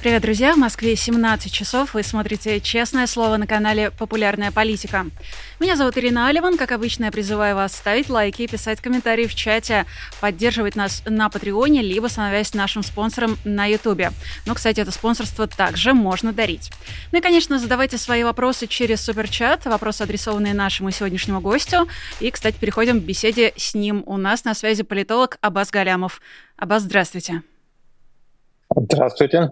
Привет, друзья! В Москве 17 часов. Вы смотрите «Честное слово» на канале «Популярная политика». Меня зовут Ирина Аливан. Как обычно, я призываю вас ставить лайки, писать комментарии в чате, поддерживать нас на Патреоне, либо становясь нашим спонсором на Ютубе. Но, кстати, это спонсорство также можно дарить. Ну и, конечно, задавайте свои вопросы через суперчат, вопросы, адресованные нашему сегодняшнему гостю. И, кстати, переходим к беседе с ним. У нас на связи политолог Абаз Галямов. Абаз, здравствуйте. Здравствуйте.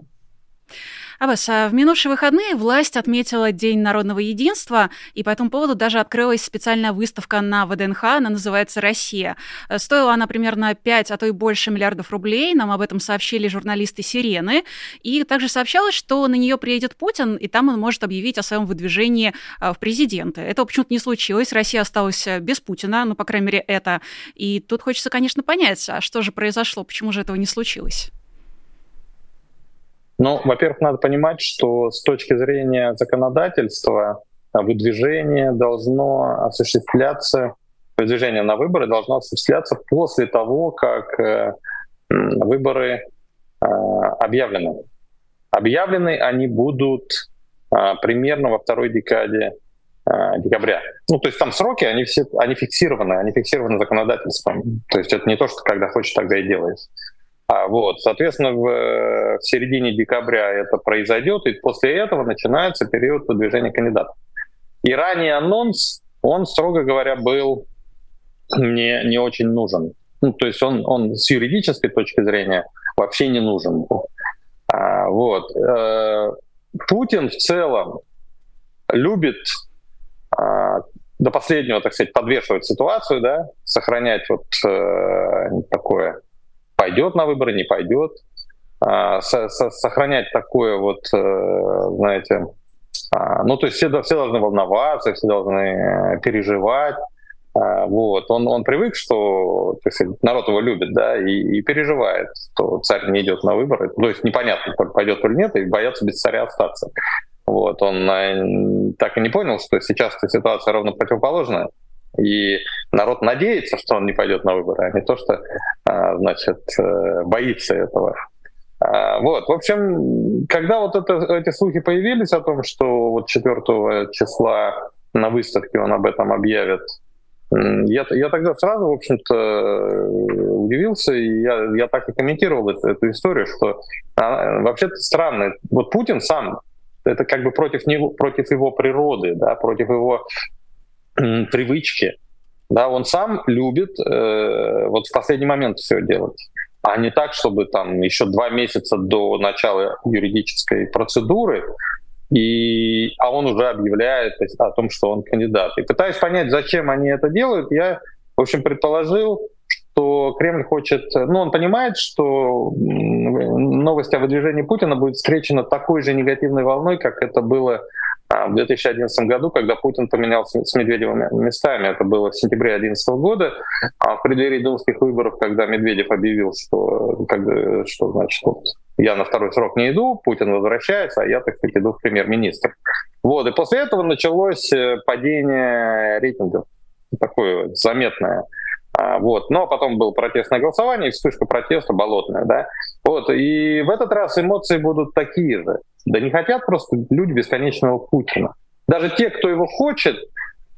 Аббас, а в минувшие выходные власть отметила День народного единства, и по этому поводу даже открылась специальная выставка на ВДНХ, она называется «Россия». Стоила она примерно 5, а то и больше миллиардов рублей, нам об этом сообщили журналисты «Сирены», и также сообщалось, что на нее приедет Путин, и там он может объявить о своем выдвижении а, в президенты. Этого почему-то не случилось, Россия осталась э, без Путина, ну, по крайней мере, это. И тут хочется, конечно, понять, а что же произошло, почему же этого не случилось? Ну, во-первых, надо понимать, что с точки зрения законодательства а, выдвижение должно осуществляться, выдвижение на выборы должно осуществляться после того, как э, выборы э, объявлены. Объявлены они будут э, примерно во второй декаде декабря. Ну, то есть там сроки, они все, они фиксированы, они фиксированы законодательством. То есть это не то, что когда хочешь, тогда и делаешь. А, вот, соответственно, в, в середине декабря это произойдет, и после этого начинается период выдвижения кандидатов. И ранний анонс, он, строго говоря, был не, не очень нужен. Ну, то есть он, он с юридической точки зрения вообще не нужен А, вот. Э, Путин в целом любит а, до последнего, так сказать, подвешивать ситуацию, да, сохранять вот э, такое пойдет на выборы, не пойдет. А, сохранять такое вот, э, знаете, а, ну, то есть все, все должны волноваться, все должны э, переживать. А, вот. Он, он привык, что сказать, народ его любит, да, и, и переживает, что царь не идет на выборы. То есть непонятно, пойдет или нет, и боятся без царя остаться. Вот. Он э, так и не понял, что сейчас ситуация ровно противоположная. И народ надеется, что он не пойдет на выборы, а не то, что а, значит, э, боится этого. А, вот, в общем, когда вот это, эти слухи появились о том, что вот 4 числа на выставке он об этом объявит, я, я тогда сразу, в общем-то, удивился, и я, я так и комментировал эту, эту историю, что а, вообще-то странно. Вот Путин сам, это как бы против него, против его природы, да, против его привычки. Да, он сам любит э, вот в последний момент все делать, а не так, чтобы там еще два месяца до начала юридической процедуры, и, а он уже объявляет о том, что он кандидат. И пытаясь понять, зачем они это делают, я, в общем, предположил, что Кремль хочет, ну, он понимает, что новость о выдвижении Путина будет встречена такой же негативной волной, как это было в 2011 году, когда Путин поменялся с Медведевым местами, это было в сентябре 2011 года, а в преддверии думских выборов, когда Медведев объявил, что, как, что значит, вот, я на второй срок не иду, Путин возвращается, а я, так сказать, иду в премьер-министр. Вот, и после этого началось э, падение рейтингов, такое заметное. А, вот. Но потом было протестное голосование, вспышка протеста болотная. Да? Вот. И в этот раз эмоции будут такие же. Да не хотят просто люди бесконечного Путина. Даже те, кто его хочет,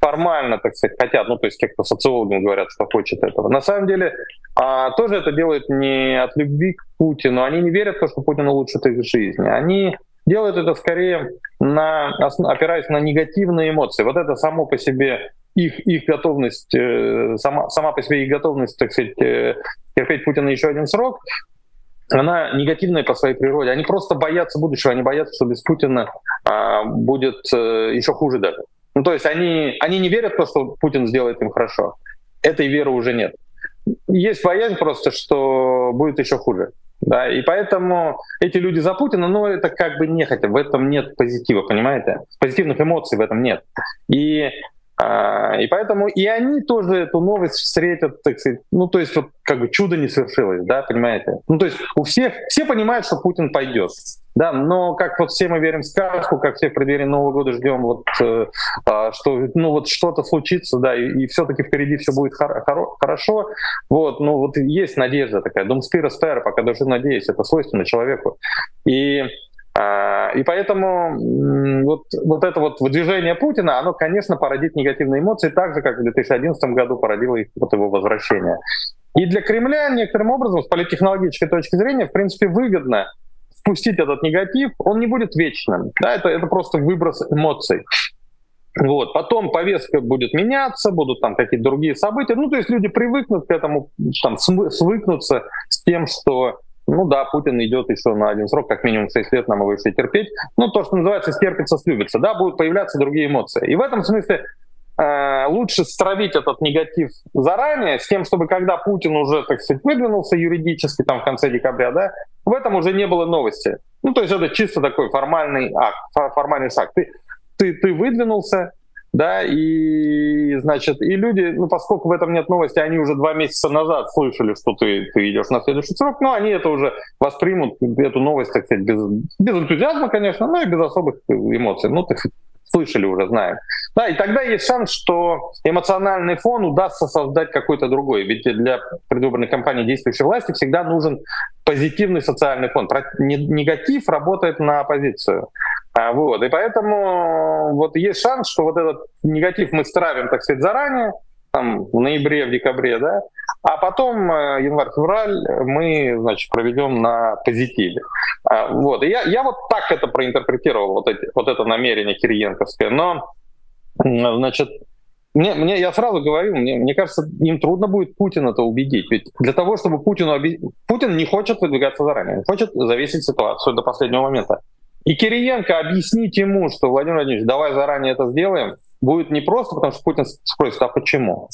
формально, так сказать, хотят, ну, то есть те, кто социологам говорят, что хочет этого. На самом деле, а, тоже это делают не от любви к Путину. Они не верят в то, что Путин улучшит их жизнь. Они делают это скорее на, опираясь на негативные эмоции. Вот это само по себе их, их готовность, э, сама, сама по себе их готовность, так сказать, э, терпеть Путина еще один срок, она негативная по своей природе. Они просто боятся будущего, они боятся, что без Путина а, будет а, еще хуже даже. Ну, то есть они, они не верят в то, что Путин сделает им хорошо. Этой веры уже нет. Есть боязнь просто, что будет еще хуже. Да, и поэтому эти люди за Путина, ну, это как бы нехотя, в этом нет позитива, понимаете? Позитивных эмоций в этом нет. И и поэтому и они тоже эту новость встретят, так сказать, ну то есть вот как бы чудо не свершилось, да, понимаете? Ну то есть у всех, все понимают, что Путин пойдет. Да, но как вот все мы верим в сказку, как все в преддверии Нового года ждем, вот, э, э, что ну вот что-то случится, да, и, и все-таки впереди все будет хор- хор- хорошо. Вот, ну вот есть надежда такая. Дом спира спера, пока даже надеюсь, это свойственно человеку. И а, и поэтому вот, вот это вот выдвижение Путина, оно, конечно, породит негативные эмоции, так же, как в 2011 году породило их вот его возвращение. И для Кремля некоторым образом, с политтехнологической точки зрения, в принципе, выгодно спустить этот негатив, он не будет вечным. Да, это, это просто выброс эмоций. Вот. Потом повестка будет меняться, будут там какие-то другие события. Ну, то есть люди привыкнут к этому, там, свыкнутся с тем, что ну да, Путин идет еще на один срок, как минимум 6 лет нам его еще терпеть. Ну, то, что называется, стерпится, слюбится. Да, будут появляться другие эмоции. И в этом смысле э, лучше стравить этот негатив заранее, с тем, чтобы когда Путин уже, так сказать, выдвинулся юридически там в конце декабря, да, в этом уже не было новости. Ну, то есть это чисто такой формальный акт, формальный шаг. Ты, ты, ты выдвинулся, да, и, значит, и люди, ну, поскольку в этом нет новости, они уже два месяца назад слышали, что ты, ты идешь на следующий срок, но они это уже воспримут, эту новость, так сказать, без, без энтузиазма, конечно, но и без особых эмоций. Ну, так слышали уже, знаем. Да, и тогда есть шанс, что эмоциональный фон удастся создать какой-то другой. Ведь для предвыборной кампании действующей власти всегда нужен позитивный социальный фон. Негатив работает на оппозицию. А, вот. И поэтому вот есть шанс, что вот этот негатив мы стравим, так сказать, заранее, там, в ноябре, в декабре, да, а потом э, январь-февраль мы, значит, проведем на позитиве. А, вот. И я, я вот так это проинтерпретировал, вот, эти, вот это намерение Кириенковское. Но, значит, мне, мне, я сразу говорю, мне, мне кажется, им трудно будет Путина это убедить. Ведь для того, чтобы Путину объяснить... Путин не хочет выдвигаться заранее, он хочет завесить ситуацию до последнего момента. И Кириенко объяснить ему, что Владимир Владимирович, давай заранее это сделаем, будет не просто, потому что Путин спросит, а почему?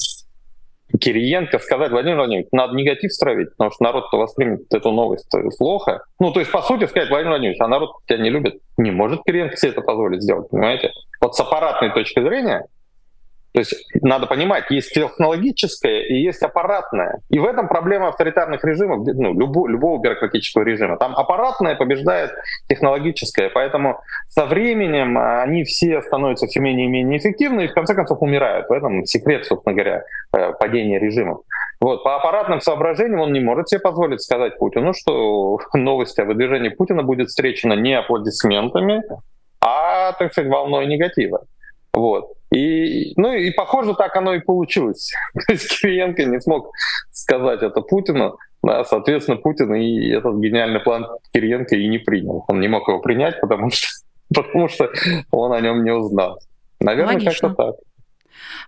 Кириенко сказать, Владимир Владимирович, надо негатив стравить, потому что народ-то воспримет эту новость плохо. Ну, то есть, по сути, сказать, Владимир Владимирович, а народ тебя не любит. Не может Кириенко себе это позволить сделать, понимаете? Вот с аппаратной точки зрения то есть надо понимать, есть технологическое и есть аппаратное. И в этом проблема авторитарных режимов, ну, любого, любого бюрократического режима. Там аппаратное побеждает технологическое, поэтому со временем они все становятся все менее и менее эффективны и в конце концов умирают. В этом секрет, собственно говоря, э, падения режимов. Вот, по аппаратным соображениям он не может себе позволить сказать Путину, что новость о выдвижении Путина будет встречена не аплодисментами, а, так сказать, волной негатива. Вот. И, ну и похоже, так оно и получилось. То есть Кириенко не смог сказать это Путину, да, соответственно, Путин и этот гениальный план Кириенко и не принял. Он не мог его принять, потому что, потому что он о нем не узнал. Наверное, как-то так.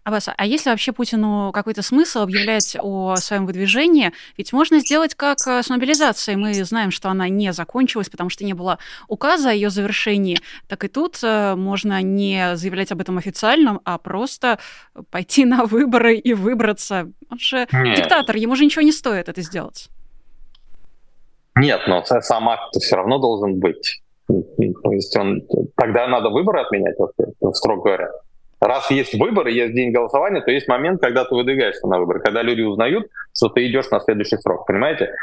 Аббас, а есть ли вообще Путину какой-то смысл объявлять о своем выдвижении? Ведь можно сделать как э, с мобилизацией. Мы знаем, что она не закончилась, потому что не было указа о ее завершении. Так и тут э, можно не заявлять об этом официально, а просто пойти на выборы и выбраться. Он же Нет. диктатор, ему же ничего не стоит это сделать. Нет, но сам акт все равно должен быть. То есть он, тогда надо выборы отменять, строго говоря раз есть выборы, есть день голосования, то есть момент, когда ты выдвигаешься на выборы, когда люди узнают, что ты идешь на следующий срок, понимаете?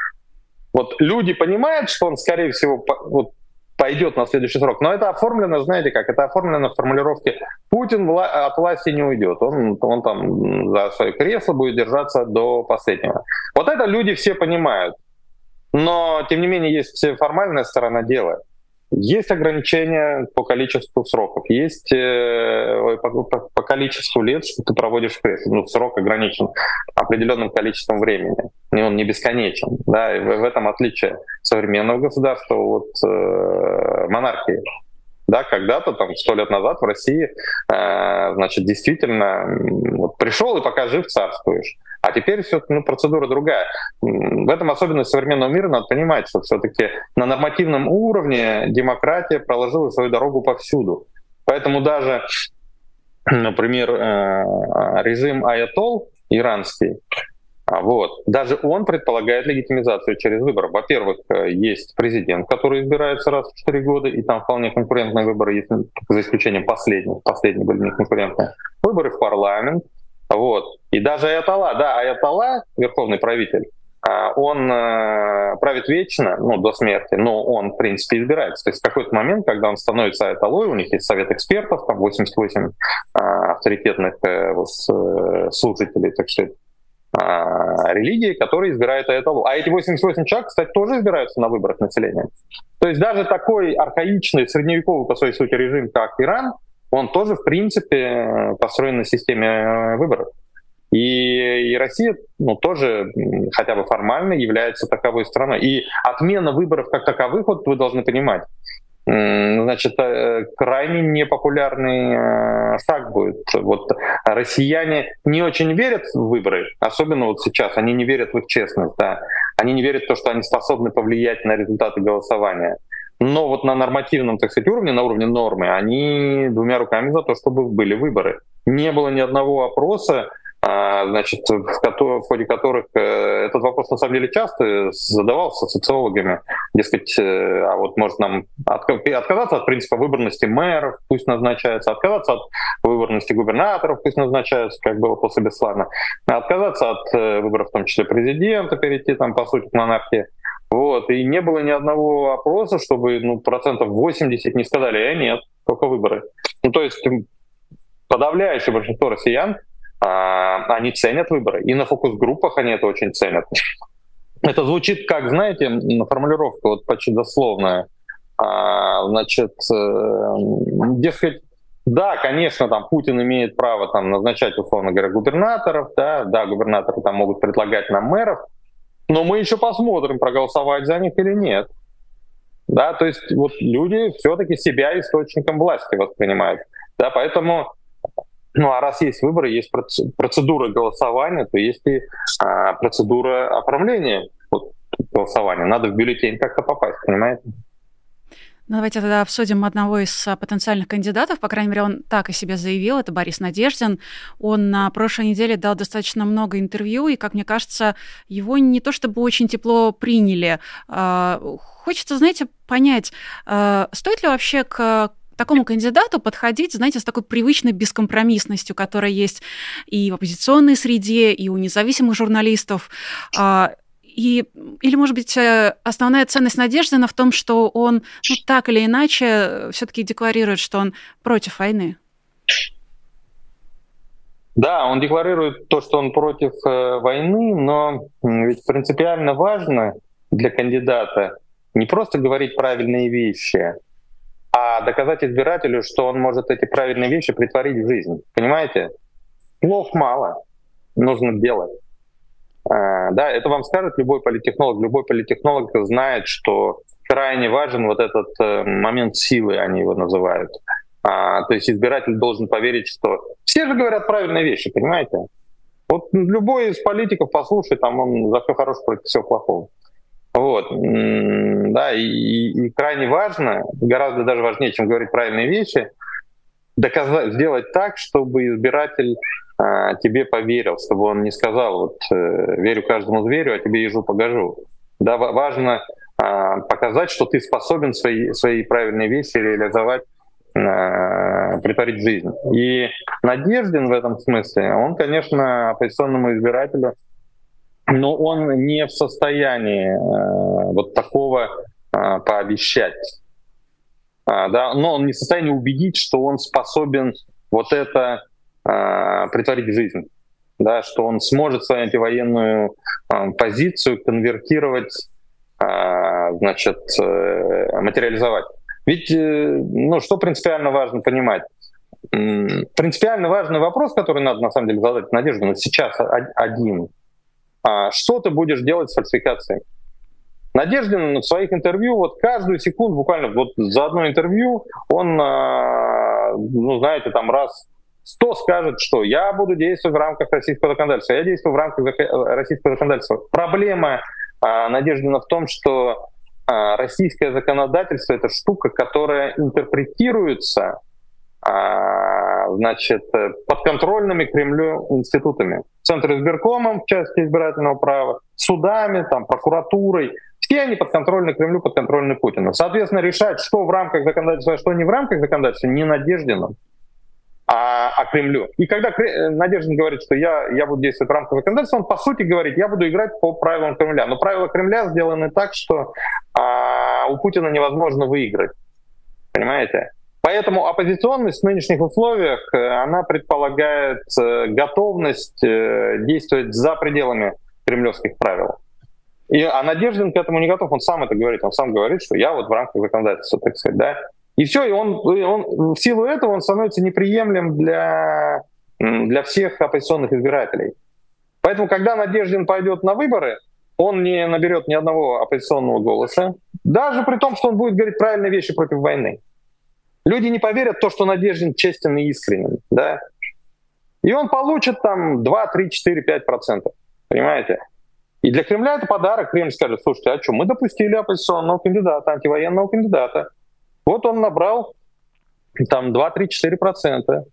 Вот люди понимают, что он, скорее всего, вот, пойдет на следующий срок, но это оформлено, знаете как, это оформлено в формулировке «Путин вла- от власти не уйдет, он, он там за свое кресло будет держаться до последнего». Вот это люди все понимают, но, тем не менее, есть формальная сторона дела — есть ограничения по количеству сроков, есть э, по, по, по количеству лет, что ты проводишь в кресле. Ну, срок ограничен определенным количеством времени, и он не бесконечен. Да, и в, в этом отличие современного государства от э, монархии. Да, когда-то, там, сто лет назад в России, э, значит, действительно вот, пришел и пока жив царствуешь. А теперь все ну, процедура другая. В этом особенность современного мира надо понимать, что все-таки на нормативном уровне демократия проложила свою дорогу повсюду. Поэтому даже, например, э, режим Аятол иранский, а, вот. Даже он предполагает легитимизацию через выборы. Во-первых, э, есть президент, который избирается раз в 4 года, и там вполне конкурентные выборы, если, за исключением последних. Последние были не конкурентные. Выборы в парламент, вот. И даже Аятолла, да, Аятолла, верховный правитель, а, он э, правит вечно, ну, до смерти, но он, в принципе, избирается. То есть в какой-то момент, когда он становится эталой, у них есть совет экспертов, там 88 а, авторитетных э, э, слушателей, так сказать, а, религии, которые избирают эталу. А эти 88 человек, кстати, тоже избираются на выборах населения. То есть даже такой архаичный, средневековый по своей сути режим, как Иран, он тоже, в принципе, построен на системе выборов. И, и Россия ну, тоже хотя бы формально является таковой страной. И отмена выборов как таковых, вот вы должны понимать, значит, э, крайне непопулярный э, шаг будет. Вот россияне не очень верят в выборы, особенно вот сейчас, они не верят в их честность, да. Они не верят в то, что они способны повлиять на результаты голосования. Но вот на нормативном, так сказать, уровне, на уровне нормы, они двумя руками за то, чтобы были выборы. Не было ни одного опроса, а, значит, в, ходе которых э, этот вопрос на самом деле часто задавался социологами, дескать, э, а вот может нам отказаться от принципа выборности мэров, пусть назначаются, отказаться от выборности губернаторов, пусть назначаются, как было после Беслана, отказаться от э, выборов, в том числе президента, перейти там, по сути, к монархии. Вот. И не было ни одного опроса, чтобы ну, процентов 80 не сказали, а нет, только выборы. Ну, то есть подавляющее большинство россиян а, они ценят выборы. И на фокус-группах они это очень ценят. Это звучит как, знаете, формулировка вот почти дословная. А, значит, э, дескать, да, конечно, там Путин имеет право там назначать, условно говоря, губернаторов, да, да, губернаторы там могут предлагать нам мэров, но мы еще посмотрим, проголосовать за них или нет. Да, то есть вот люди все-таки себя источником власти воспринимают. Да, поэтому ну а раз есть выборы, есть процедура голосования, то есть и а, процедура оформления вот, голосования. Надо в бюллетень как-то попасть, понимаете? Ну, давайте тогда обсудим одного из а, потенциальных кандидатов. По крайней мере, он так о себе заявил. Это Борис Надеждин. Он на прошлой неделе дал достаточно много интервью, и, как мне кажется, его не то чтобы очень тепло приняли. А, хочется, знаете, понять, а, стоит ли вообще к такому кандидату подходить, знаете, с такой привычной бескомпромиссностью, которая есть и в оппозиционной среде, и у независимых журналистов. И, или, может быть, э, основная ценность Надеждина в том, что он ну, так или иначе все-таки декларирует, что он против войны. Да, он декларирует то, что он против э, войны, но ведь принципиально важно для кандидата не просто говорить правильные вещи, а доказать избирателю, что он может эти правильные вещи притворить в жизнь. Понимаете? Слов мало, нужно делать. А, да, это вам скажет любой политехнолог. Любой политехнолог знает, что крайне важен вот этот э, момент силы, они его называют. А, то есть избиратель должен поверить, что все же говорят правильные вещи, понимаете? Вот любой из политиков послушай, там он за все хорошее против всего плохого. Вот. Да, и, и крайне важно, гораздо даже важнее, чем говорить правильные вещи, доказать, сделать так, чтобы избиратель тебе поверил, чтобы он не сказал, вот э, верю каждому зверю, а тебе ежу погожу. Да, важно а, показать, что ты способен свои, свои правильные вещи реализовать а, притворить жизнь. И Надеждин в этом смысле, он, конечно, оппозиционному избирателю но он не в состоянии э, вот такого пообещать. А, да, но он не в состоянии убедить, что он способен вот это э, притворить в жизнь, да, что он сможет свою антивоенную э, позицию конвертировать, э, значит, э, материализовать. Ведь, э, ну, что принципиально важно понимать? Принципиально важный вопрос, который надо на самом деле задать Надежду, но сейчас один — что ты будешь делать с фальсификацией? Надеждин в своих интервью, вот каждую секунду, буквально вот за одно интервью, он, ну, знаете, там раз сто скажет, что я буду действовать в рамках российского законодательства, я действую в рамках российского законодательства. Проблема а, Надеждина в том, что а, российское законодательство — это штука, которая интерпретируется значит, подконтрольными Кремлю институтами. Центр избиркомом в части избирательного права, судами, там, прокуратурой. Все они подконтрольны Кремлю, подконтрольны Путину. Соответственно, решать, что в рамках законодательства, а что не в рамках законодательства, не Надеждином, а, а Кремлю. И когда Надеждин говорит, что я, я буду действовать в рамках законодательства, он по сути говорит, я буду играть по правилам Кремля. Но правила Кремля сделаны так, что а, у Путина невозможно выиграть. Понимаете? Поэтому оппозиционность в нынешних условиях, э, она предполагает э, готовность э, действовать за пределами кремлевских правил. И, а Надеждин к этому не готов, он сам это говорит, он сам говорит, что я вот в рамках законодательства, так сказать, да. И все, и он, и он в силу этого он становится неприемлем для, для всех оппозиционных избирателей. Поэтому, когда Надеждин пойдет на выборы, он не наберет ни одного оппозиционного голоса, даже при том, что он будет говорить правильные вещи против войны. Люди не поверят в то, что Надеждин честен и искренен, да. И он получит там 2, 3, 4, 5 процентов, понимаете? И для Кремля это подарок. Кремль скажет, слушайте, а что, мы допустили оппозиционного кандидата, антивоенного кандидата. Вот он набрал там 2-3-4 процента.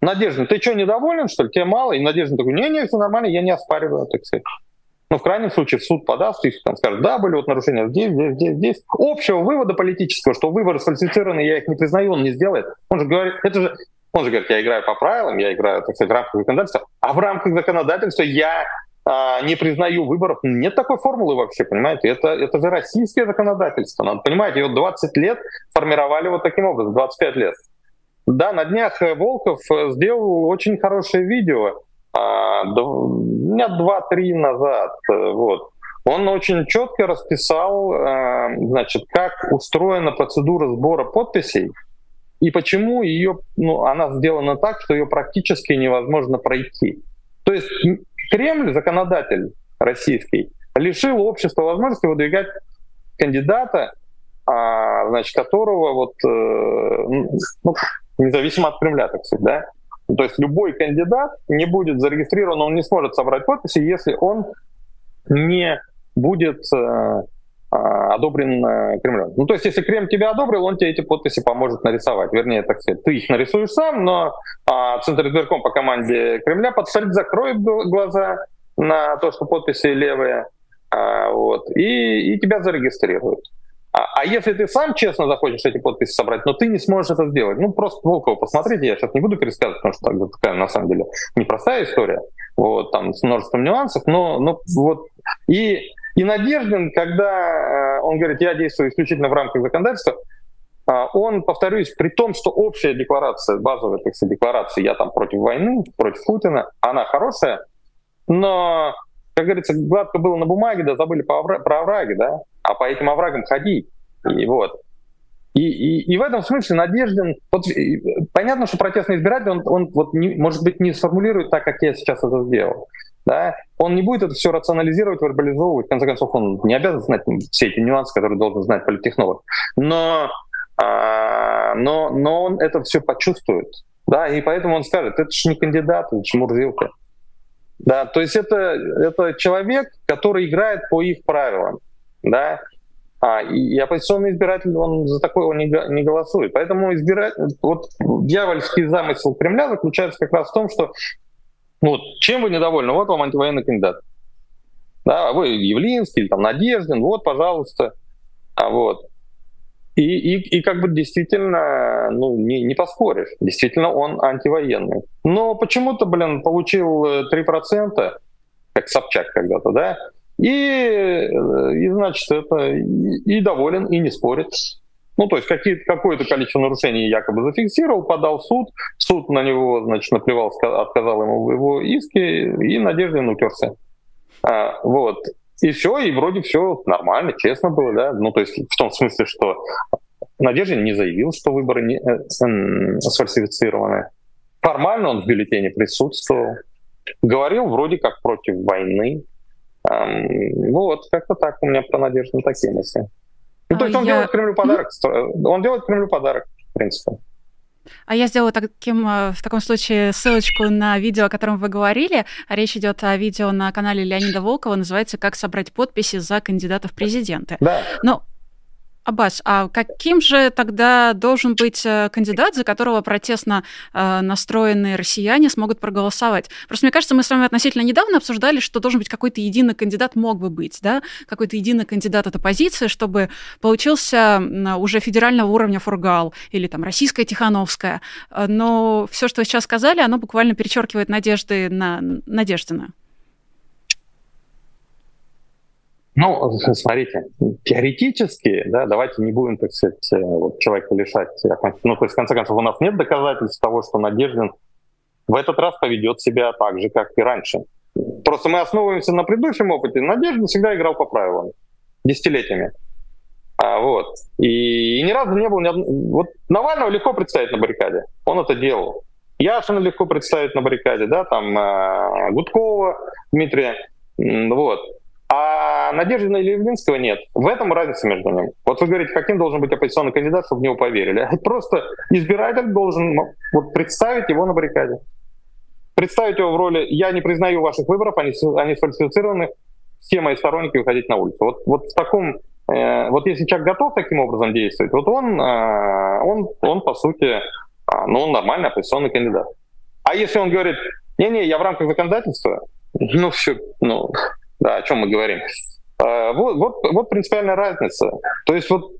Надежда, ты что, недоволен, что ли? Тебе мало? И Надежда такой, не-не, все нормально, я не оспариваю, так сказать. Но в крайнем случае в суд подаст, и там скажет, да, были вот нарушения здесь, здесь, здесь, здесь. Общего вывода политического, что выборы сфальсифицированы, я их не признаю, он не сделает. Он же говорит, это же, он же говорит, я играю по правилам, я играю, так сказать, в рамках законодательства, а в рамках законодательства я не признаю выборов. Нет такой формулы вообще, понимаете? Это, это же российское законодательство. Надо понимать, ее 20 лет формировали вот таким образом, 25 лет. Да, на днях э, Волков э, сделал очень хорошее видео, а, дня два-три назад, э, вот. Он очень четко расписал, значит, как устроена процедура сбора подписей и почему ее, ну, она сделана так, что ее практически невозможно пройти. То есть Кремль, законодатель российский, лишил общества возможности выдвигать кандидата, а, значит, которого вот, э, ну, независимо от Кремля, так сказать, да, то есть любой кандидат не будет зарегистрирован, он не сможет собрать подписи, если он не будет э, одобрен э, Кремлем. Ну, то есть, если Кремль тебя одобрил, он тебе эти подписи поможет нарисовать. Вернее, так сказать, ты их нарисуешь сам, но а, Центр избирком по команде Кремля подсмотрит, закроет глаза на то, что подписи левые, а, вот, и, и тебя зарегистрируют. А, а если ты сам честно захочешь эти подписи собрать, но ты не сможешь это сделать, ну просто Волкова посмотрите, я сейчас не буду пересказывать, потому что так, такая на самом деле непростая история, вот, там с множеством нюансов, но, но вот и и Надеждин, когда э, он говорит, я действую исключительно в рамках законодательства, э, он, повторюсь, при том, что общая декларация, базовая так сказать, декларация, я там против войны, против Путина, она хорошая, но, как говорится, гладко было на бумаге, да забыли про овраги, да, а по этим оврагам ходить. И вот. И, и, и в этом смысле Надеждин, вот, понятно, что протестный избиратель, он, он вот не, может быть не сформулирует так, как я сейчас это сделал да, он не будет это все рационализировать, вербализовывать, в конце концов, он не обязан знать все эти нюансы, которые должен знать политтехнолог. Но, а, но, но он это все почувствует, да, и поэтому он скажет, это же не кандидат, это же Мурзилка. Да, то есть это, это человек, который играет по их правилам, да, а, и, оппозиционный избиратель, он за такое не, не голосует. Поэтому избиратель, вот дьявольский замысел Кремля заключается как раз в том, что вот, чем вы недовольны? Вот вам антивоенный кандидат. Да, вы Явлинский или там Надеждин, вот, пожалуйста. А вот. И, и, и как бы действительно, ну, не, не поспоришь. Действительно, он антивоенный. Но почему-то, блин, получил 3%, э, как Собчак когда-то, да, и, э, и значит, это и, и доволен, и не спорит. Ну, то есть какое-то количество нарушений якобы зафиксировал, подал в суд, суд на него, значит, наплевал, отказал ему в его иске, и Надеждин утерся. А, вот. И все, и вроде все нормально, честно было, да. Ну, то есть в том смысле, что Надеждин не заявил, что выборы не, э, сфальсифицированы. Формально он в бюллетене присутствовал. Говорил вроде как против войны. Эм, вот, как-то так у меня про Надежду такие мысли. Ну, то есть он я... делает Кремлю подарок. Он делает Кремлю подарок, в принципе. А я сделала таким, э, в таком случае ссылочку на видео, о котором вы говорили. Речь идет о видео на канале Леонида Волкова, называется «Как собрать подписи за кандидатов в президенты». Да. Но Аббас, а каким же тогда должен быть э, кандидат, за которого протестно э, настроенные россияне смогут проголосовать? Просто мне кажется, мы с вами относительно недавно обсуждали, что должен быть какой-то единый кандидат, мог бы быть, да, какой-то единый кандидат от оппозиции, чтобы получился уже федерального уровня Фургал или там российская Тихановская. Э, но все, что вы сейчас сказали, оно буквально перечеркивает надежды на Надеждина. Ну, смотрите, теоретически, да, давайте не будем, так сказать, э, вот, человека лишать. Ну, то есть, в конце концов, у нас нет доказательств того, что Надеждин в этот раз поведет себя так же, как и раньше. Просто мы основываемся на предыдущем опыте. Надеждин всегда играл по правилам. Десятилетиями. А, вот. И, и ни разу не был... Ни од... Вот Навального легко представить на баррикаде. Он это делал. Яшина легко представить на баррикаде, да, там э, Гудкова Дмитрия. Вот. А Надежды или Явлинского нет. В этом разница между ними. Вот вы говорите, каким должен быть оппозиционный кандидат, чтобы в него поверили. Просто избиратель должен ну, вот, представить его на баррикаде. Представить его в роли «я не признаю ваших выборов, они, они сфальсифицированы, все мои сторонники выходить на улицу». Вот, вот в таком э, вот если человек готов таким образом действовать, вот он, э, он, он по сути, э, ну, он нормальный оппозиционный кандидат. А если он говорит, не-не, я в рамках законодательства, ну все, ну, да, о чем мы говорим. А, вот, вот, вот принципиальная разница. То есть вот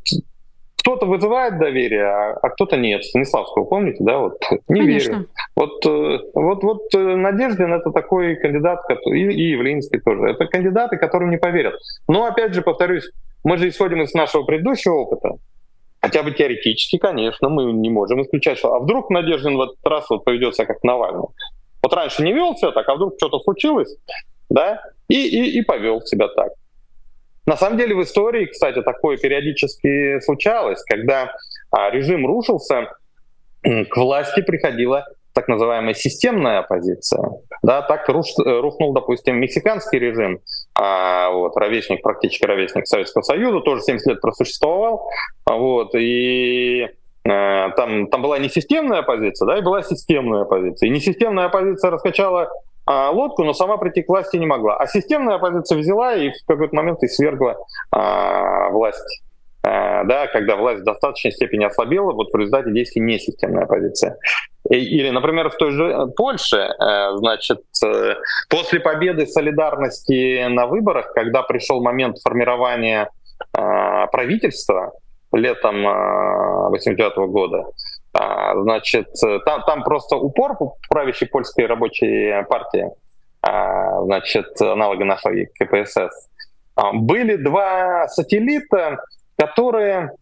кто-то вызывает доверие, а, а кто-то нет. Станиславского, помните, да? Вот не Конечно. верю. Вот, э, вот, вот э, Надеждин это такой кандидат, и, и Явлинский тоже. Это кандидаты, которым не поверят. Но опять же, повторюсь, мы же исходим из нашего предыдущего опыта. Хотя бы теоретически, конечно, мы не можем исключать, что а вдруг Надеждин в этот раз вот поведется как Навальный. Вот раньше не вел себя так, а вдруг что-то случилось, да, и, и, и повел себя так. На самом деле в истории, кстати, такое периодически случалось, когда а, режим рушился, к власти приходила так называемая системная оппозиция. Да, так руш, рухнул, допустим, мексиканский режим, а, вот, ровесник, практически ровесник Советского Союза, тоже 70 лет просуществовал, вот, и э, там, там была не системная оппозиция, да, и была системная оппозиция. И несистемная оппозиция раскачала лодку, но сама прийти к власти не могла. А системная оппозиция взяла и в какой-то момент и свергла а, власть. А, да, когда власть в достаточной степени ослабела, вот в результате действий несистемная оппозиция. Или, например, в той же Польше, э, значит, э, после победы солидарности на выборах, когда пришел момент формирования а, правительства летом 89 а, года, а, значит, там, там просто упор правящей польской рабочей партии, а, значит, аналога нашей КПСС. А, были два сателлита, которые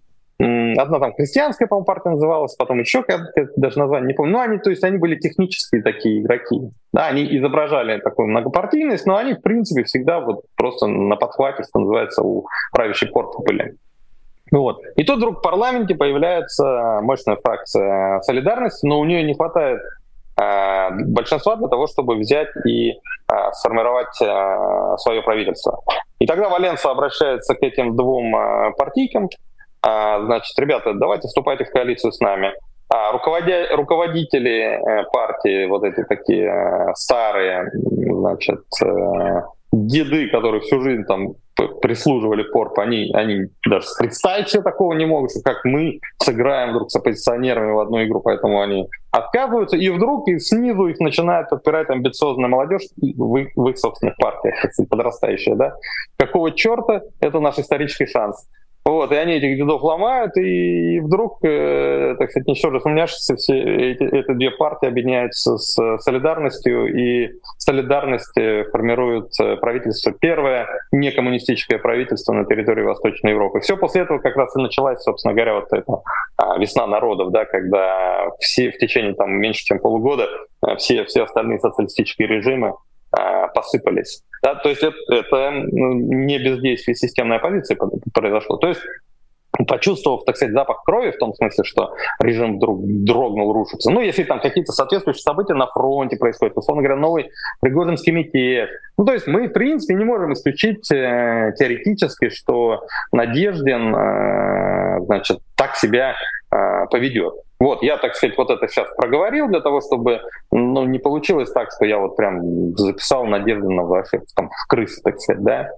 Одна там христианская, по-моему, партия называлась, потом еще какая-то, даже название не помню. Ну, они, то есть они были технические такие игроки. Да, они изображали такую многопартийность, но они, в принципе, всегда вот просто на подхвате, что называется, у правящей порты были. Вот. И тут вдруг в парламенте появляется мощная фракция солидарности, но у нее не хватает э, большинства для того, чтобы взять и э, сформировать э, свое правительство. И тогда Валенса обращается к этим двум э, партийкам, э, значит, ребята, давайте вступайте в коалицию с нами. А руководя, руководители э, партии, вот эти такие э, старые, значит, э, деды, которые всю жизнь там прислуживали Порп, они, они даже представить себе такого не могут, что как мы сыграем вдруг с оппозиционерами в одну игру, поэтому они отказываются, и вдруг и снизу их начинает подпирать амбициозная молодежь в в их собственных партиях, подрастающая, да? Какого черта? Это наш исторический шанс. Вот, и они этих дедов ломают, и вдруг, э, так сказать, ничтоже сумняшися, все эти, эти две партии объединяются с солидарностью, и солидарность э, формирует э, правительство, первое некоммунистическое правительство на территории Восточной Европы. Все после этого как раз и началась, собственно говоря, вот эта а, весна народов, да, когда все в течение там меньше чем полугода э, все, все остальные социалистические режимы а, посыпались. Да, то есть это, это ну, не бездействие системной оппозиции произошло. То есть почувствовав, так сказать, запах крови, в том смысле, что режим вдруг дрогнул, рушится. Ну, если там какие-то соответствующие события на фронте происходят, условно говоря, новый Пригожинский мятеж. Ну, то есть мы, в принципе, не можем исключить э, теоретически, что Надеждин, э, значит, так себя э, поведет. Вот, я, так сказать, вот это сейчас проговорил для того, чтобы ну, не получилось так, что я вот прям записал Надеждина вообще там, в крысы, так сказать, да.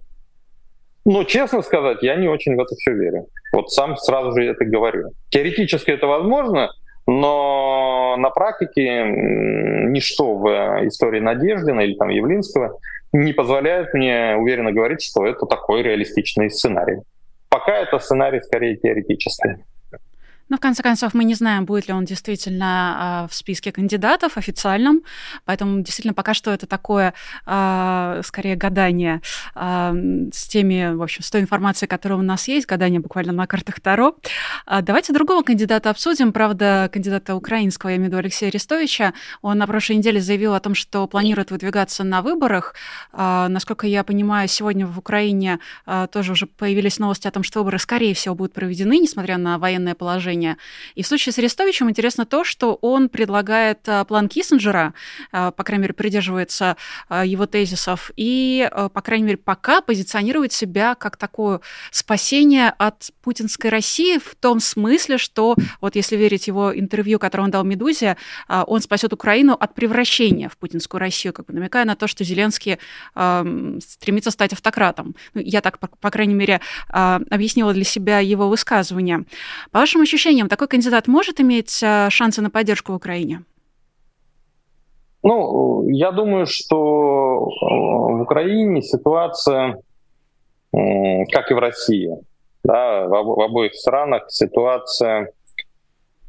Ну, честно сказать, я не очень в это все верю. Вот сам сразу же это говорю. Теоретически это возможно, но на практике ничто в истории Надеждина или там Явлинского не позволяет мне уверенно говорить, что это такой реалистичный сценарий. Пока это сценарий скорее теоретический. Но в конце концов мы не знаем, будет ли он действительно э, в списке кандидатов официальном, поэтому действительно пока что это такое, э, скорее, гадание э, с теми, в общем, с той информацией, которая у нас есть, гадание буквально на картах Таро. А давайте другого кандидата обсудим, правда, кандидата украинского, я имею в виду Алексея Арестовича. Он на прошлой неделе заявил о том, что планирует выдвигаться на выборах. Э, насколько я понимаю, сегодня в Украине э, тоже уже появились новости о том, что выборы, скорее всего, будут проведены, несмотря на военное положение решения. И в случае с Арестовичем интересно то, что он предлагает а, план Киссинджера, а, по крайней мере, придерживается а, его тезисов, и, по крайней мере, пока позиционирует себя как такое спасение от путинской России в том смысле, что, вот если верить его интервью, которое он дал «Медузе», он спасет Украину от превращения в путинскую Россию, как бы намекая на то, что Зеленский э, стремится стать автократом. Ну, я так, по, по крайней мере, э, объяснила для себя его высказывание. По вашим ощущениям, ощущениям, такой кандидат может иметь э, шансы на поддержку в Украине? Ну, я думаю, что э, в Украине ситуация, как и в России, да, в обоих странах ситуация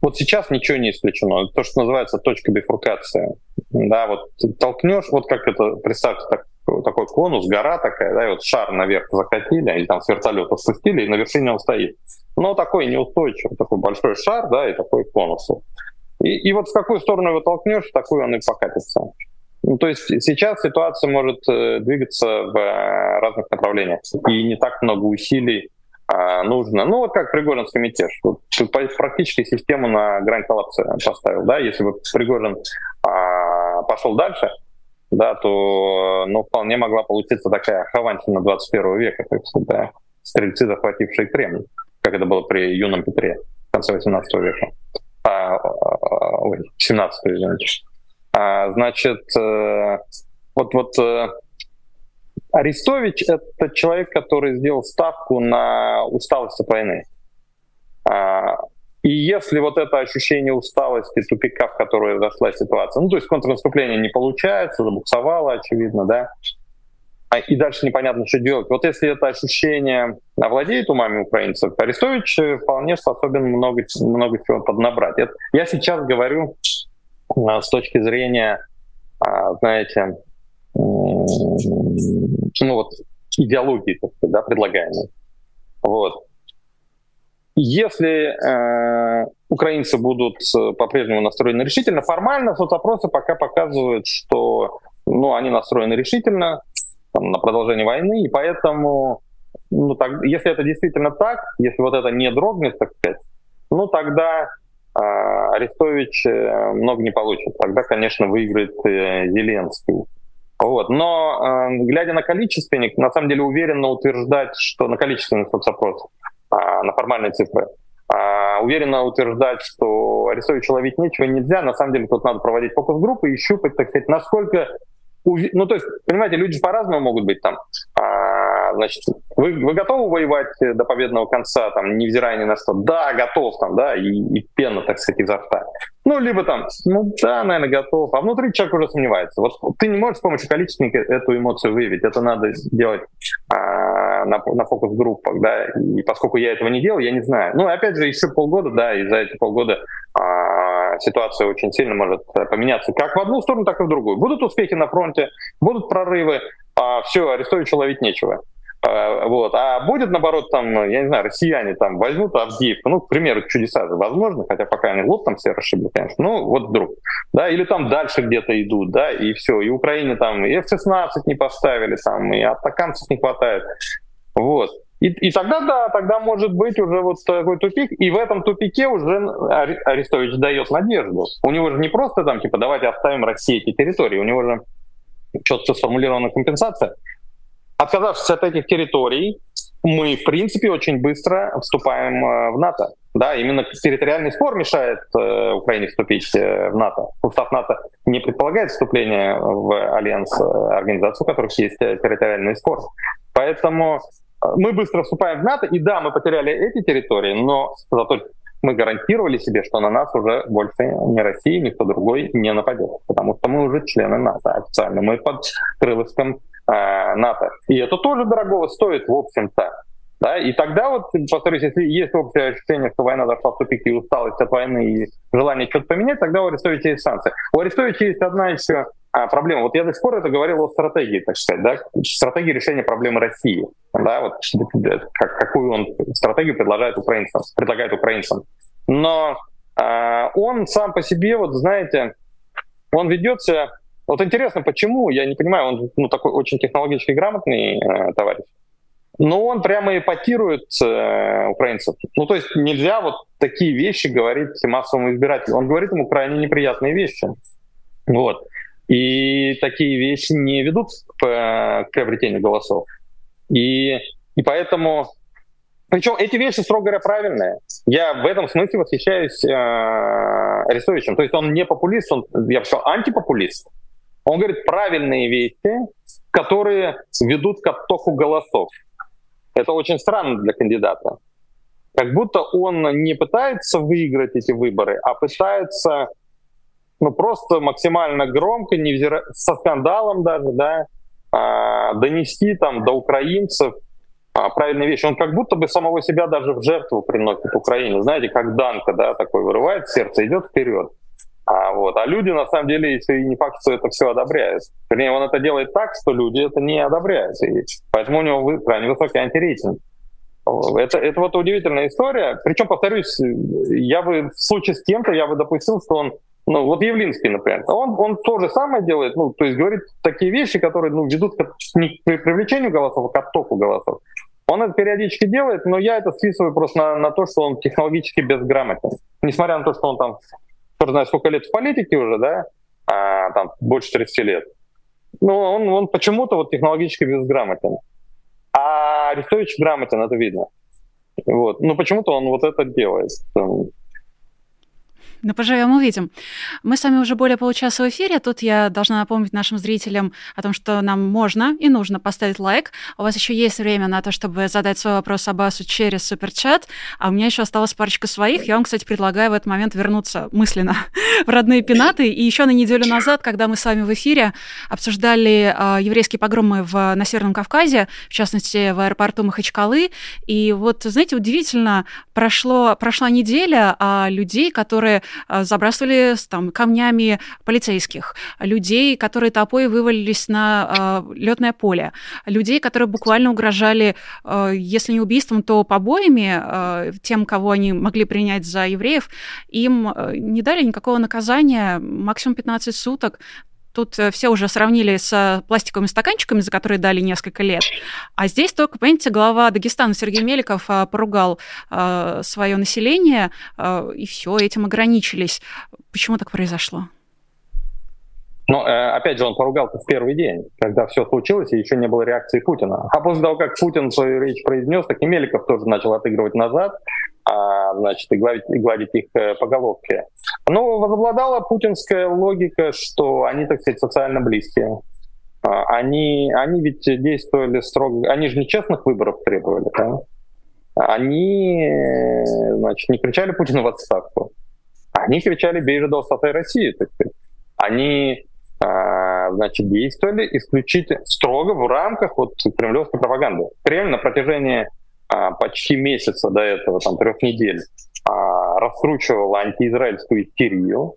вот сейчас ничего не исключено. То, что называется точка бифуркации. Да, вот толкнешь, вот как это, представьте, так, такой конус, гора такая, да, и вот шар наверх закатили, или там с вертолета спустили, и на вершине он стоит. Но такой неустойчивый, такой большой шар, да, и такой конус. И, и вот в какую сторону его толкнешь, в такую он и покатится. Ну, то есть сейчас ситуация может э, двигаться в э, разных направлениях, и не так много усилий а, нужно. Ну, вот как Пригожинский мятеж. Вот, практически систему на грань коллапса поставил. Да? Если бы Пригожин а, пошел дальше, да, то ну, вполне могла получиться такая хованщина 21 века, так сказать, да, стрельцы, захватившие Кремль, как это было при юном Петре в конце 18 века. А, а, ой, 17 извините. А, значит, э, вот, вот э, Арестович — это человек, который сделал ставку на усталость от войны. А, и если вот это ощущение усталости, тупика, в которую зашла ситуация, ну, то есть контрнаступление не получается, забуксовало, очевидно, да, а, и дальше непонятно, что делать. Вот если это ощущение овладеет умами украинцев, Арестович вполне способен много, много чего поднабрать. Это, я сейчас говорю а, с точки зрения, знаете, ну вот идеологии, так сказать, да, предлагаемой. Вот. Если э, украинцы будут по-прежнему настроены решительно, формально соцопросы пока показывают, что ну, они настроены решительно там, на продолжение войны, и поэтому, ну, так, если это действительно так, если вот это не дрогнет, так сказать, ну тогда э, Арестович э, много не получит. Тогда, конечно, выиграет э, Зеленский. Вот. Но э, глядя на количественник, на самом деле уверенно утверждать, что на количественный соцопрос, э, на формальные цифры, э, уверенно утверждать, что Арестовичу ловить нечего нельзя. На самом деле тут надо проводить фокус-группы и щупать, так сказать, насколько... Ну, то есть, понимаете, люди по-разному могут быть там. А, значит, вы, вы готовы воевать до победного конца, там, невзирая ни на что? Да, готов, там, да, и, и пена, так сказать, изо рта. Ну, либо там, ну да, наверное, готов. А внутри человек уже сомневается. Вот ты не можешь с помощью количественника эту эмоцию выявить. Это надо делать а, на, на фокус-группах, да. И поскольку я этого не делал, я не знаю. Ну, опять же, еще полгода, да, и за эти полгода а, ситуация очень сильно может поменяться как в одну сторону, так и в другую. Будут успехи на фронте, будут прорывы, а все, Арестовича ловить нечего. А, вот. А будет, наоборот, там, я не знаю, россияне там возьмут Авдеевку, ну, к примеру, чудеса же возможно, хотя пока они лоб там все расшибли, конечно, ну, вот вдруг, да, или там дальше где-то идут, да, и все, и Украине там и F-16 не поставили, там, и атакамцев не хватает, вот. И, и тогда, да, тогда может быть уже вот такой тупик, и в этом тупике уже Арестович дает надежду. У него же не просто там, типа, давайте оставим России эти территории, у него же четко сформулирована компенсация, Отказавшись от этих территорий, мы, в принципе, очень быстро вступаем э, в НАТО. Да, именно территориальный спор мешает э, Украине вступить э, в НАТО. Устав НАТО не предполагает вступление в альянс, э, организацию, у которых есть территориальный спор. Поэтому мы быстро вступаем в НАТО, и да, мы потеряли эти территории, но зато мы гарантировали себе, что на нас уже больше ни Россия, никто другой не нападет, потому что мы уже члены НАТО официально, мы под крылышком э, НАТО. И это тоже дорогого стоит, в общем-то. Да? И тогда вот, повторюсь, если есть общее ощущение, что война зашла в тупик и усталость от войны и желание что-то поменять, тогда у Арестовича есть санкции. У Арестовича есть одна еще а, проблема. Вот я до сих пор это говорил о стратегии, так сказать, да, стратегии решения проблемы России. Да, вот как, какую он стратегию предлагает украинцам, предлагает украинцам. Но а, он сам по себе, вот знаете, он ведется вот интересно, почему, я не понимаю, он ну, такой очень технологически грамотный э, товарищ. Но он прямо эпатирует э, украинцев. Ну, то есть нельзя вот такие вещи говорить массовому избирателю. Он говорит ему крайне неприятные вещи. Вот. И такие вещи не ведут к, к приобретению голосов. И, и поэтому... Причем эти вещи, строго говоря, правильные. Я в этом смысле восхищаюсь э, Арестовичем. То есть он не популист, он, я бы сказал, антипопулист. Он говорит правильные вещи, которые ведут к оттоку голосов. Это очень странно для кандидата. Как будто он не пытается выиграть эти выборы, а пытается ну, просто максимально громко, невзира... со скандалом даже, да, а, донести там до украинцев а, правильные вещи. Он как будто бы самого себя даже в жертву приносит Украине. Знаете, как Данка, да, такой вырывает сердце, идет вперед. А, вот. а люди, на самом деле, если не факт, что это все одобряют. Вернее, он это делает так, что люди это не одобряют. И поэтому у него крайне высокий антирейтинг. Это, это вот удивительная история. Причем, повторюсь, я бы в случае с кем-то, я бы допустил, что он, ну, вот Явлинский, например, он, он то же самое делает, ну, то есть говорит такие вещи, которые, ну, ведут к, не к привлечению голосов, а к оттоку голосов. Он это периодически делает, но я это списываю просто на, на то, что он технологически безграмотен. Несмотря на то, что он там кто знает, сколько лет в политике уже, да, а, там больше 30 лет. Ну, он, он почему-то вот технологически безграмотен. А Арестович грамотен, это видно. Вот. Но почему-то он вот это делает. Ну, поживем, увидим. Мы с вами уже более получаса в эфире. Тут я должна напомнить нашим зрителям о том, что нам можно и нужно поставить лайк. У вас еще есть время на то, чтобы задать свой вопрос Абасу через суперчат. А у меня еще осталась парочка своих. Я вам, кстати, предлагаю в этот момент вернуться мысленно в родные пенаты. И еще на неделю назад, когда мы с вами в эфире обсуждали э, еврейские погромы в, на Северном Кавказе, в частности, в аэропорту Махачкалы. И вот, знаете, удивительно, прошло, прошла неделя, а людей, которые Э, забрасывали там, камнями полицейских, людей, которые толпой вывалились на э, летное поле, людей, которые буквально угрожали, э, если не убийством, то побоями э, тем, кого они могли принять за евреев, им э, не дали никакого наказания, максимум 15 суток. Тут э, все уже сравнили с пластиковыми стаканчиками, за которые дали несколько лет. А здесь только, понимаете, глава Дагестана Сергей Меликов э, поругал э, свое население, и все, этим ограничились. Почему так произошло? Но, э, опять же, он поругал в первый день, когда все случилось, и еще не было реакции Путина. А после того, как Путин свою речь произнес, так и Меликов тоже начал отыгрывать назад, а, значит, и гладить, и гладить их э, по головке. Но возобладала путинская логика, что они, так сказать, социально близкие. А, они, они ведь действовали строго... Они же нечестных выборов требовали, да? Они, э, значит, не кричали Путину в отставку. Они кричали «Бей же до России», так. Они а, значит, действовали исключительно строго в рамках вот кремлевской пропаганды. Кремль на протяжении почти месяца до этого, там, трех недель, а, раскручивал антиизраильскую истерию.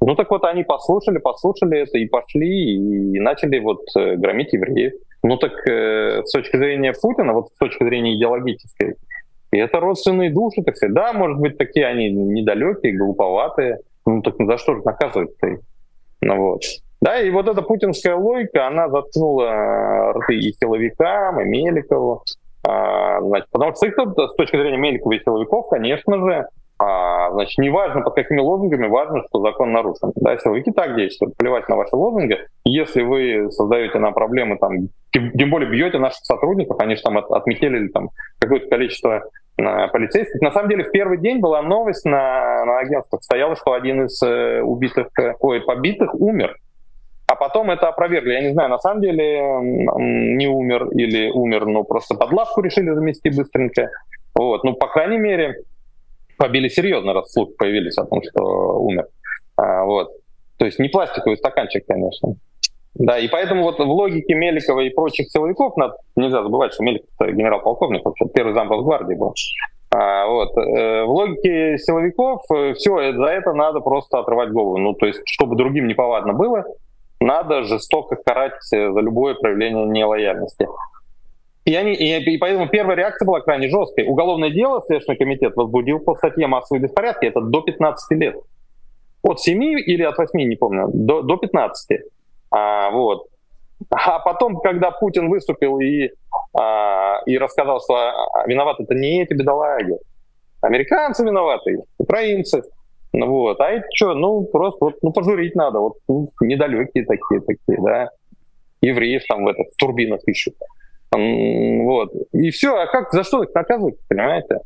Ну так вот, они послушали, послушали это и пошли, и начали вот э, громить евреев. Ну так э, с точки зрения Путина, вот с точки зрения идеологической, и это родственные души, так сказать. Да, может быть, такие они недалекие, глуповатые. Ну так за что же наказывать-то? Ну, вот. Да, и вот эта путинская логика, она заткнула рты и силовикам, и Меликову. А, значит, потому что с точки зрения Меликова и силовиков, конечно же, а, значит, неважно под какими лозунгами, важно, что закон нарушен. Да, силовики так действуют, плевать на ваши лозунги. Если вы создаете нам проблемы, там, тем, более бьете наших сотрудников, они же там от, отметили там какое-то количество полицейских. На самом деле в первый день была новость на, на агентствах, стояла, что один из э, убитых, ой, побитых умер. А потом это опровергли. Я не знаю, на самом деле не умер или умер, но просто под лавку решили замести быстренько. Вот. Ну, по крайней мере, побили серьезно, раз слух появились о том, что умер. А, вот. То есть не пластиковый стаканчик, конечно. Да, и поэтому вот в логике Меликова и прочих силовиков, надо, нельзя забывать, что Меликов генерал-полковник, вообще первый зам гвардии был. А, вот. Э, в логике силовиков э, все, за это надо просто отрывать голову. Ну, то есть, чтобы другим неповадно было, надо жестоко карать э, за любое проявление нелояльности. И, они, и, и поэтому первая реакция была крайне жесткой. Уголовное дело Следственный комитет возбудил по статье массовые беспорядки, это до 15 лет. От 7 или от 8, не помню, до, до 15. А, вот. А потом, когда Путин выступил и, а, и рассказал, что а, виноваты это не эти бедолаги, американцы виноваты, украинцы, вот, а это что, ну просто вот, ну пожурить надо, вот ну, недалекие такие, такие, да, евреев там в этот в турбинах ищут, вот, и все, а как, за что их наказывать, понимаете?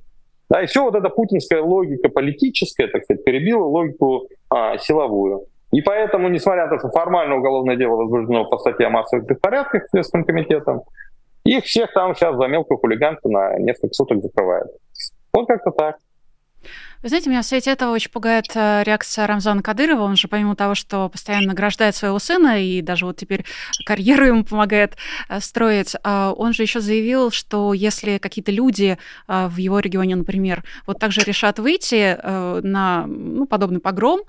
Да, и все вот эта путинская логика политическая, так сказать, перебила логику а, силовую. И поэтому, несмотря на то, что формально уголовное дело возбуждено по статье о массовых беспорядках Следственным комитетом, их всех там сейчас за мелкую хулиганку на несколько суток закрывают. Вот как-то так. Вы знаете, меня в свете этого очень пугает э, реакция Рамзана Кадырова. Он же, помимо того, что постоянно награждает своего сына и даже вот теперь карьеру ему помогает э, строить, а он же еще заявил, что если какие-то люди э, в его регионе, например, вот также решат выйти на ну, подобный погром,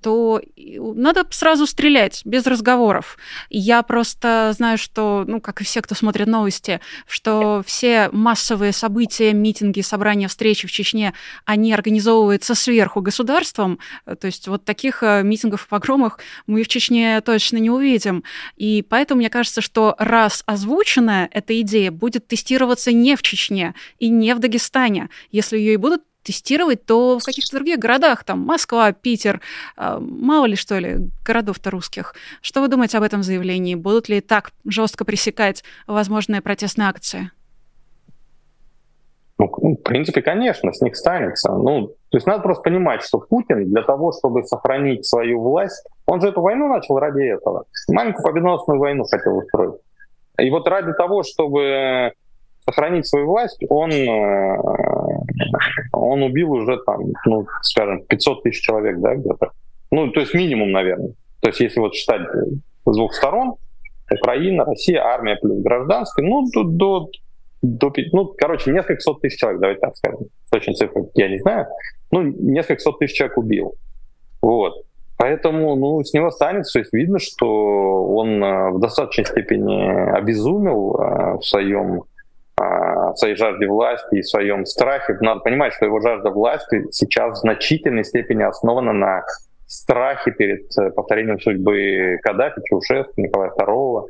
то надо сразу стрелять, без разговоров. я просто знаю, что, ну, как и все, кто смотрит новости, что все массовые события, митинги, собрания, встречи в Чечне, они организованы организовывается сверху государством, э, то есть вот таких э, митингов и погромах мы в Чечне точно не увидим. И поэтому мне кажется, что раз озвученная эта идея будет тестироваться не в Чечне и не в Дагестане. Если ее и будут тестировать, то в каких-то других городах, там Москва, Питер, э, мало ли что ли, городов-то русских. Что вы думаете об этом заявлении? Будут ли так жестко пресекать возможные протестные акции? Ну, в принципе, конечно, с них станется. Ну, то есть надо просто понимать, что Путин для того, чтобы сохранить свою власть, он же эту войну начал ради этого. Маленькую победоносную войну хотел устроить. И вот ради того, чтобы сохранить свою власть, он, э, он убил уже там, ну, скажем, 500 тысяч человек, да, где-то. Ну, то есть минимум, наверное. То есть если вот считать с двух сторон, Украина, Россия, армия плюс гражданская, ну, до, до до, ну, короче, несколько сот тысяч человек, давайте так скажем. Точно цифры я не знаю. Ну, несколько сот тысяч человек убил. Вот. Поэтому, ну, с него станет, то есть видно, что он э, в достаточной степени обезумел э, в своем э, в своей жажде власти и в своем страхе. Надо понимать, что его жажда власти сейчас в значительной степени основана на страхе перед повторением судьбы Каддафи, Чаушеску, Николая II,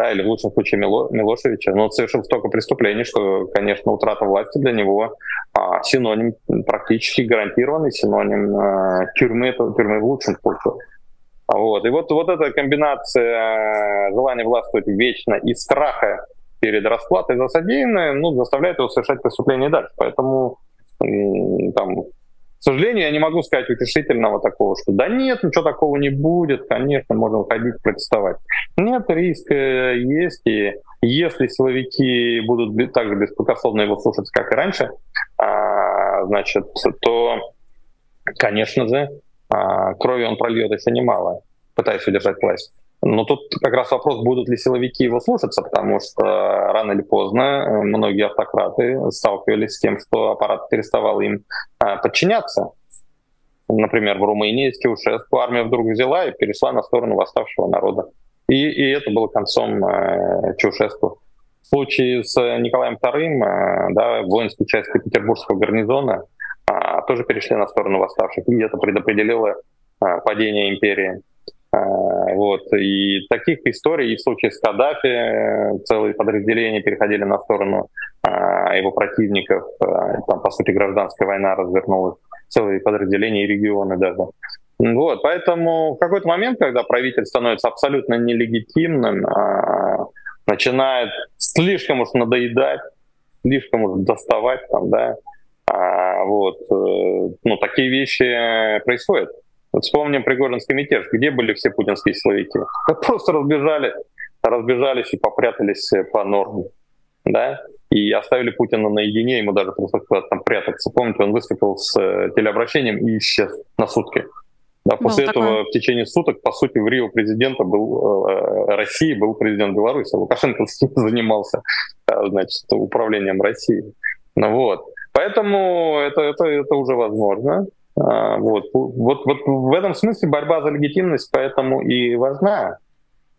да, или в лучшем случае Мило, Милошевича, но он совершил столько преступлений, что, конечно, утрата власти для него а, синоним практически гарантированный синоним а, тюрьмы, тюрьмы в лучшем случае. Вот. И вот, вот эта комбинация э, желания властвовать вечно и страха перед расплатой за содеянное ну, заставляет его совершать преступление дальше. Поэтому там, к сожалению, я не могу сказать утешительного такого, что да нет, ничего такого не будет, конечно, можно выходить протестовать. Нет, риск э, есть, и если силовики будут так же беспрекословно его слушать, как и раньше, а, значит, то, конечно же, а, крови он прольет еще немало, пытаясь удержать власть. Но тут как раз вопрос, будут ли силовики его слушаться, потому что рано или поздно э, многие автократы сталкивались с тем, что аппарат переставал им э, подчиняться. Например, в Румынии Чаушеску армия вдруг взяла и перешла на сторону восставшего народа. И, и это было концом э, Чаушеску. В случае с Николаем II, да, воинские части Петербургского гарнизона тоже перешли на сторону восставших, и это предопределило падение империи. А, вот. И таких историй и в случае с Каддафи э, целые подразделения переходили на сторону а, его противников. Там, по сути, гражданская война развернулась. Целые подразделения и регионы даже. Вот, поэтому в какой-то момент, когда правитель становится абсолютно нелегитимным, начинает слишком уж надоедать, слишком уж доставать там, да, вот, э, ну, такие вещи происходят. Вот вспомним Пригожинский мятеж. Где были все путинские силовики? Просто разбежали, разбежались и попрятались по норме. Да? И оставили Путина наедине, ему даже просто куда-то там прятаться. Помните, он выступил с э, телеобращением и исчез на сутки. Да, после был этого такой... в течение суток, по сути, в Рио президента был э, России, был президент Беларуси. Лукашенко занимался э, значит, управлением Россией. Ну, вот. Поэтому это, это, это уже возможно. А, вот. Вот, вот в этом смысле борьба за легитимность поэтому и важна.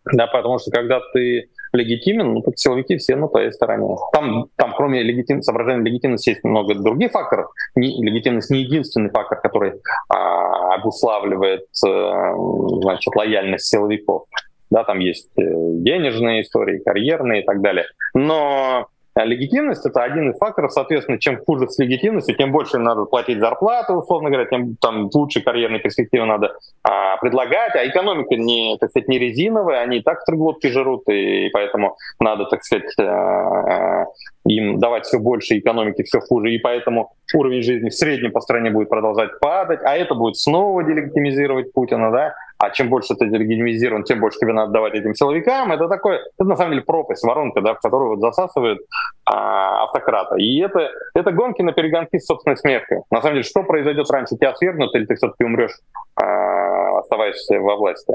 Да, потому что когда ты легитимен, ну, так силовики все на твоей стороне. Там, там кроме легитим, соображения легитимности есть много других факторов. Не, легитимность не единственный фактор, который а, обуславливает а, значит, лояльность силовиков. Да, там есть э, денежные истории, карьерные и так далее. Но легитимность — это один из факторов, соответственно, чем хуже с легитимностью, тем больше надо платить зарплату, условно говоря, тем там, лучше карьерные перспективы надо а, предлагать, а экономика не, так сказать, не резиновая, они и так в жрут, и, и поэтому надо, так сказать, а, им давать все больше экономики, все хуже, и поэтому уровень жизни в среднем по стране будет продолжать падать, а это будет снова делегитимизировать Путина, да, а чем больше ты делегитимизирован, тем больше тебе надо давать этим силовикам. Это такое, это на самом деле пропасть, воронка, да, в которую вот засасывают а, автократа. И это, это гонки на перегонки с собственной смертью. На самом деле, что произойдет раньше, тебя свергнут или ты все-таки умрешь, а, оставаясь во власти?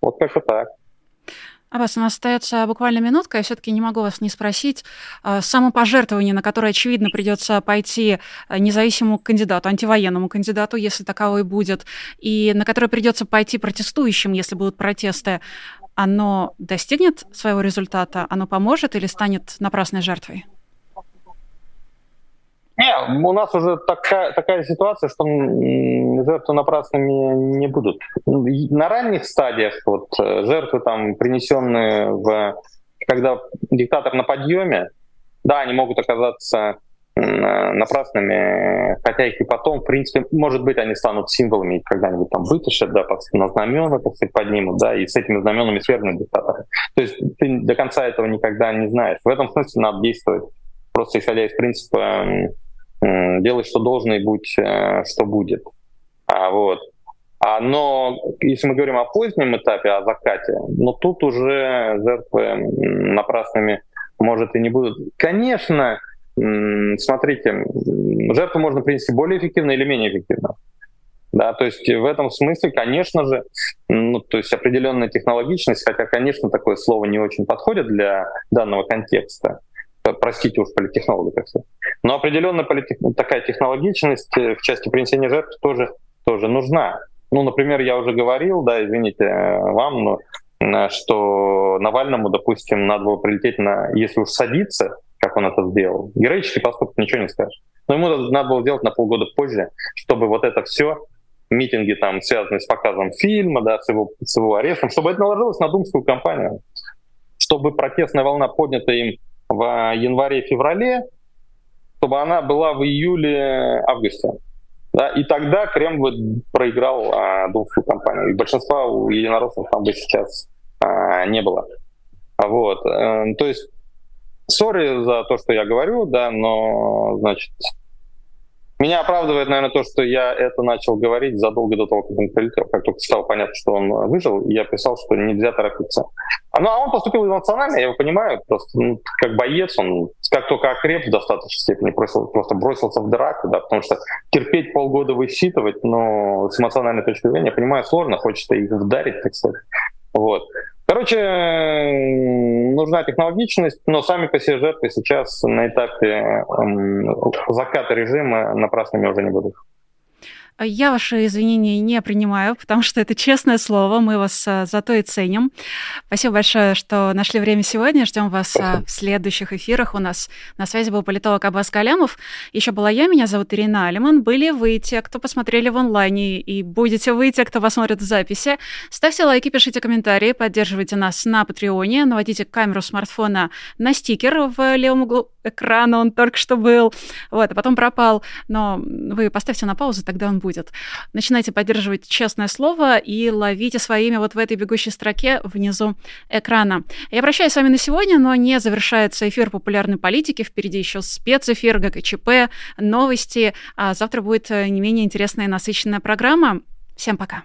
Вот как-то так. Аббас, у нас остается буквально минутка, я все-таки не могу вас не спросить. А, самопожертвование, на которое, очевидно, придется пойти а, независимому кандидату, антивоенному кандидату, если таковой будет, и на которое придется пойти протестующим, если будут протесты, оно достигнет своего результата? Оно поможет или станет напрасной жертвой? Не, у нас уже такая, такая ситуация, что жертвы напрасными не будут. На ранних стадиях вот, э, жертвы, там, принесенные в... Когда диктатор на подъеме, да, они могут оказаться напрасными, хотя их и потом, в принципе, может быть, они станут символами, когда-нибудь там вытащат, да, на знамена, так сказать, поднимут, да, и с этими знаменами свергнут диктатора. То есть ты до конца этого никогда не знаешь. В этом смысле надо действовать просто исходя из принципа делай, что должно, и будь, э, что будет. А, вот. А, но если мы говорим о позднем этапе, о закате, но тут уже жертвы напрасными, может, и не будут. Конечно, смотрите, жертву можно принести более эффективно или менее эффективно. Да, то есть в этом смысле, конечно же, ну, то есть определенная технологичность, хотя, конечно, такое слово не очень подходит для данного контекста, простите уж политтехнологи, так сказать. Но определенно политех... такая технологичность э, в части принесения жертв тоже, тоже нужна. Ну, например, я уже говорил, да, извините э, вам, но э, что Навальному, допустим, надо было прилететь на, если уж садиться, как он это сделал, героический поступок, ничего не скажешь. Но ему надо было сделать на полгода позже, чтобы вот это все, митинги там, связанные с показом фильма, да, с его, с его арестом, чтобы это наложилось на думскую кампанию, чтобы протестная волна, поднятая им в январе-феврале, чтобы она была в июле-августе. Да, и тогда Кремль бы проиграл а, думскую кампанию. И большинства у единороссов там бы сейчас а, не было. Вот. А, то есть, сори за то, что я говорю, да, но, значит, меня оправдывает, наверное, то, что я это начал говорить задолго до того, как он прилетел. Как только стало понятно, что он выжил, я писал, что нельзя торопиться. А, ну, а он поступил эмоционально, я его понимаю, просто ну, как боец, он как только окреп в достаточной степени, бросил, просто бросился в драку, да, потому что терпеть полгода высчитывать, но с эмоциональной точки зрения, я понимаю, сложно, хочется их вдарить, так сказать. Вот. Короче, нужна технологичность, но сами по себе жертвы сейчас на этапе заката режима напрасными уже не будут. Я ваши извинения не принимаю, потому что это честное слово, мы вас а, зато и ценим. Спасибо большое, что нашли время сегодня. Ждем вас а, в следующих эфирах. У нас на связи был политолог Аббас Калямов. Еще была я, меня зовут Ирина Алиман. Были вы те, кто посмотрели в онлайне, и будете вы те, кто посмотрит в записи. Ставьте лайки, пишите комментарии, поддерживайте нас на Патреоне, наводите камеру смартфона на стикер в левом углу экрана, он только что был, вот, а потом пропал. Но вы поставьте на паузу, тогда он будет. Начинайте поддерживать честное слово и ловите свое имя вот в этой бегущей строке внизу экрана. Я прощаюсь с вами на сегодня, но не завершается эфир популярной политики. Впереди еще спецэфир, ГКЧП, новости. А завтра будет э, не менее интересная и насыщенная программа. Всем пока.